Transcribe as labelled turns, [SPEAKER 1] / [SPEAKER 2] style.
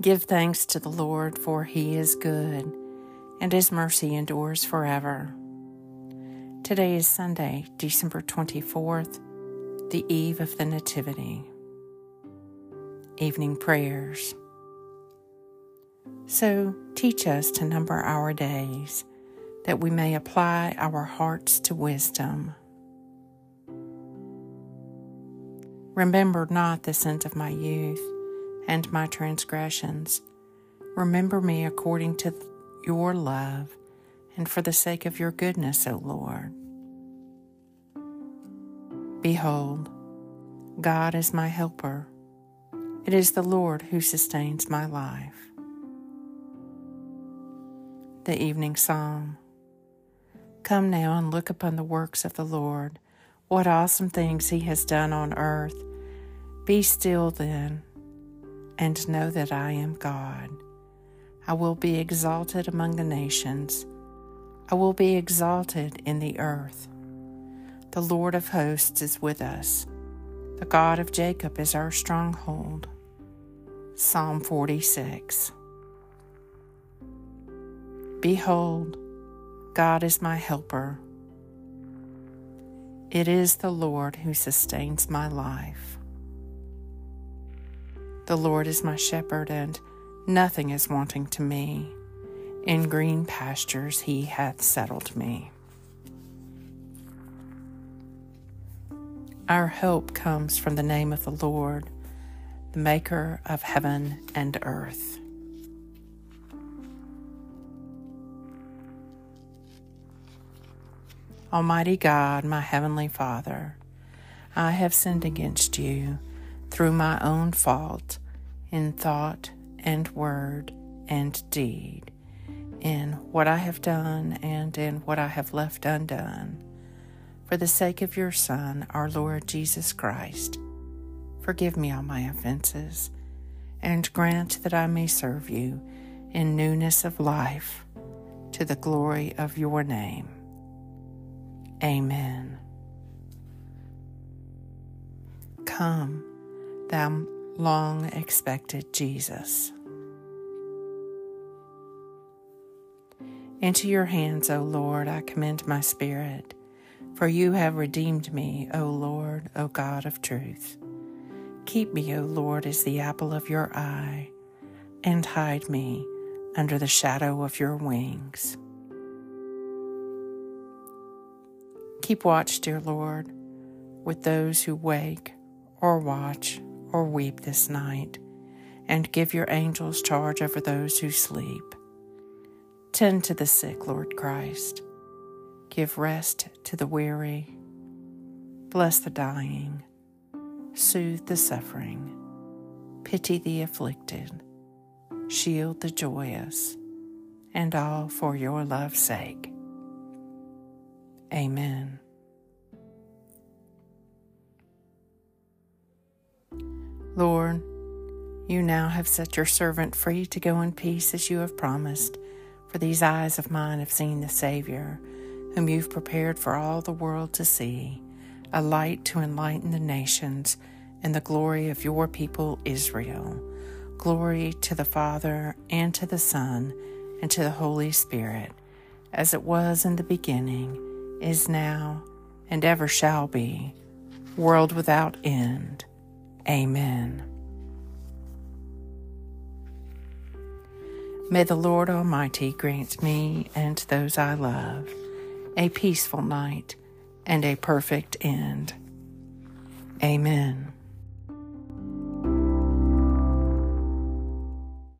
[SPEAKER 1] Give thanks to the Lord, for he is good, and his mercy endures forever. Today is Sunday, December 24th, the eve of the Nativity. Evening prayers. So teach us to number our days, that we may apply our hearts to wisdom. Remember not the sins of my youth and my transgressions. Remember me according to your love and for the sake of your goodness, O Lord. Behold, God is my helper. It is the Lord who sustains my life. The Evening Psalm Come now and look upon the works of the Lord, what awesome things he has done on earth. Be still then and know that I am God. I will be exalted among the nations. I will be exalted in the earth. The Lord of hosts is with us. The God of Jacob is our stronghold. Psalm 46. Behold, God is my helper. It is the Lord who sustains my life. The Lord is my shepherd, and nothing is wanting to me. In green pastures he hath settled me. Our hope comes from the name of the Lord, the Maker of heaven and earth. Almighty God, my Heavenly Father, I have sinned against you through my own fault in thought and word and deed, in what I have done and in what I have left undone. For the sake of your Son, our Lord Jesus Christ, forgive me all my offenses, and grant that I may serve you in newness of life to the glory of your name. Amen. Come, thou long expected Jesus. Into your hands, O Lord, I commend my spirit, for you have redeemed me, O Lord, O God of truth. Keep me, O Lord, as the apple of your eye, and hide me under the shadow of your wings. Keep watch, dear Lord, with those who wake or watch or weep this night, and give your angels charge over those who sleep. Tend to the sick, Lord Christ. Give rest to the weary. Bless the dying. Soothe the suffering. Pity the afflicted. Shield the joyous. And all for your love's sake. Amen. Lord, you now have set your servant free to go in peace as you have promised, for these eyes of mine have seen the Savior, whom you've prepared for all the world to see, a light to enlighten the nations and the glory of your people Israel. Glory to the Father, and to the Son, and to the Holy Spirit, as it was in the beginning, is now, and ever shall be, world without end. Amen. May the Lord Almighty grant me and those I love a peaceful night and a perfect end. Amen.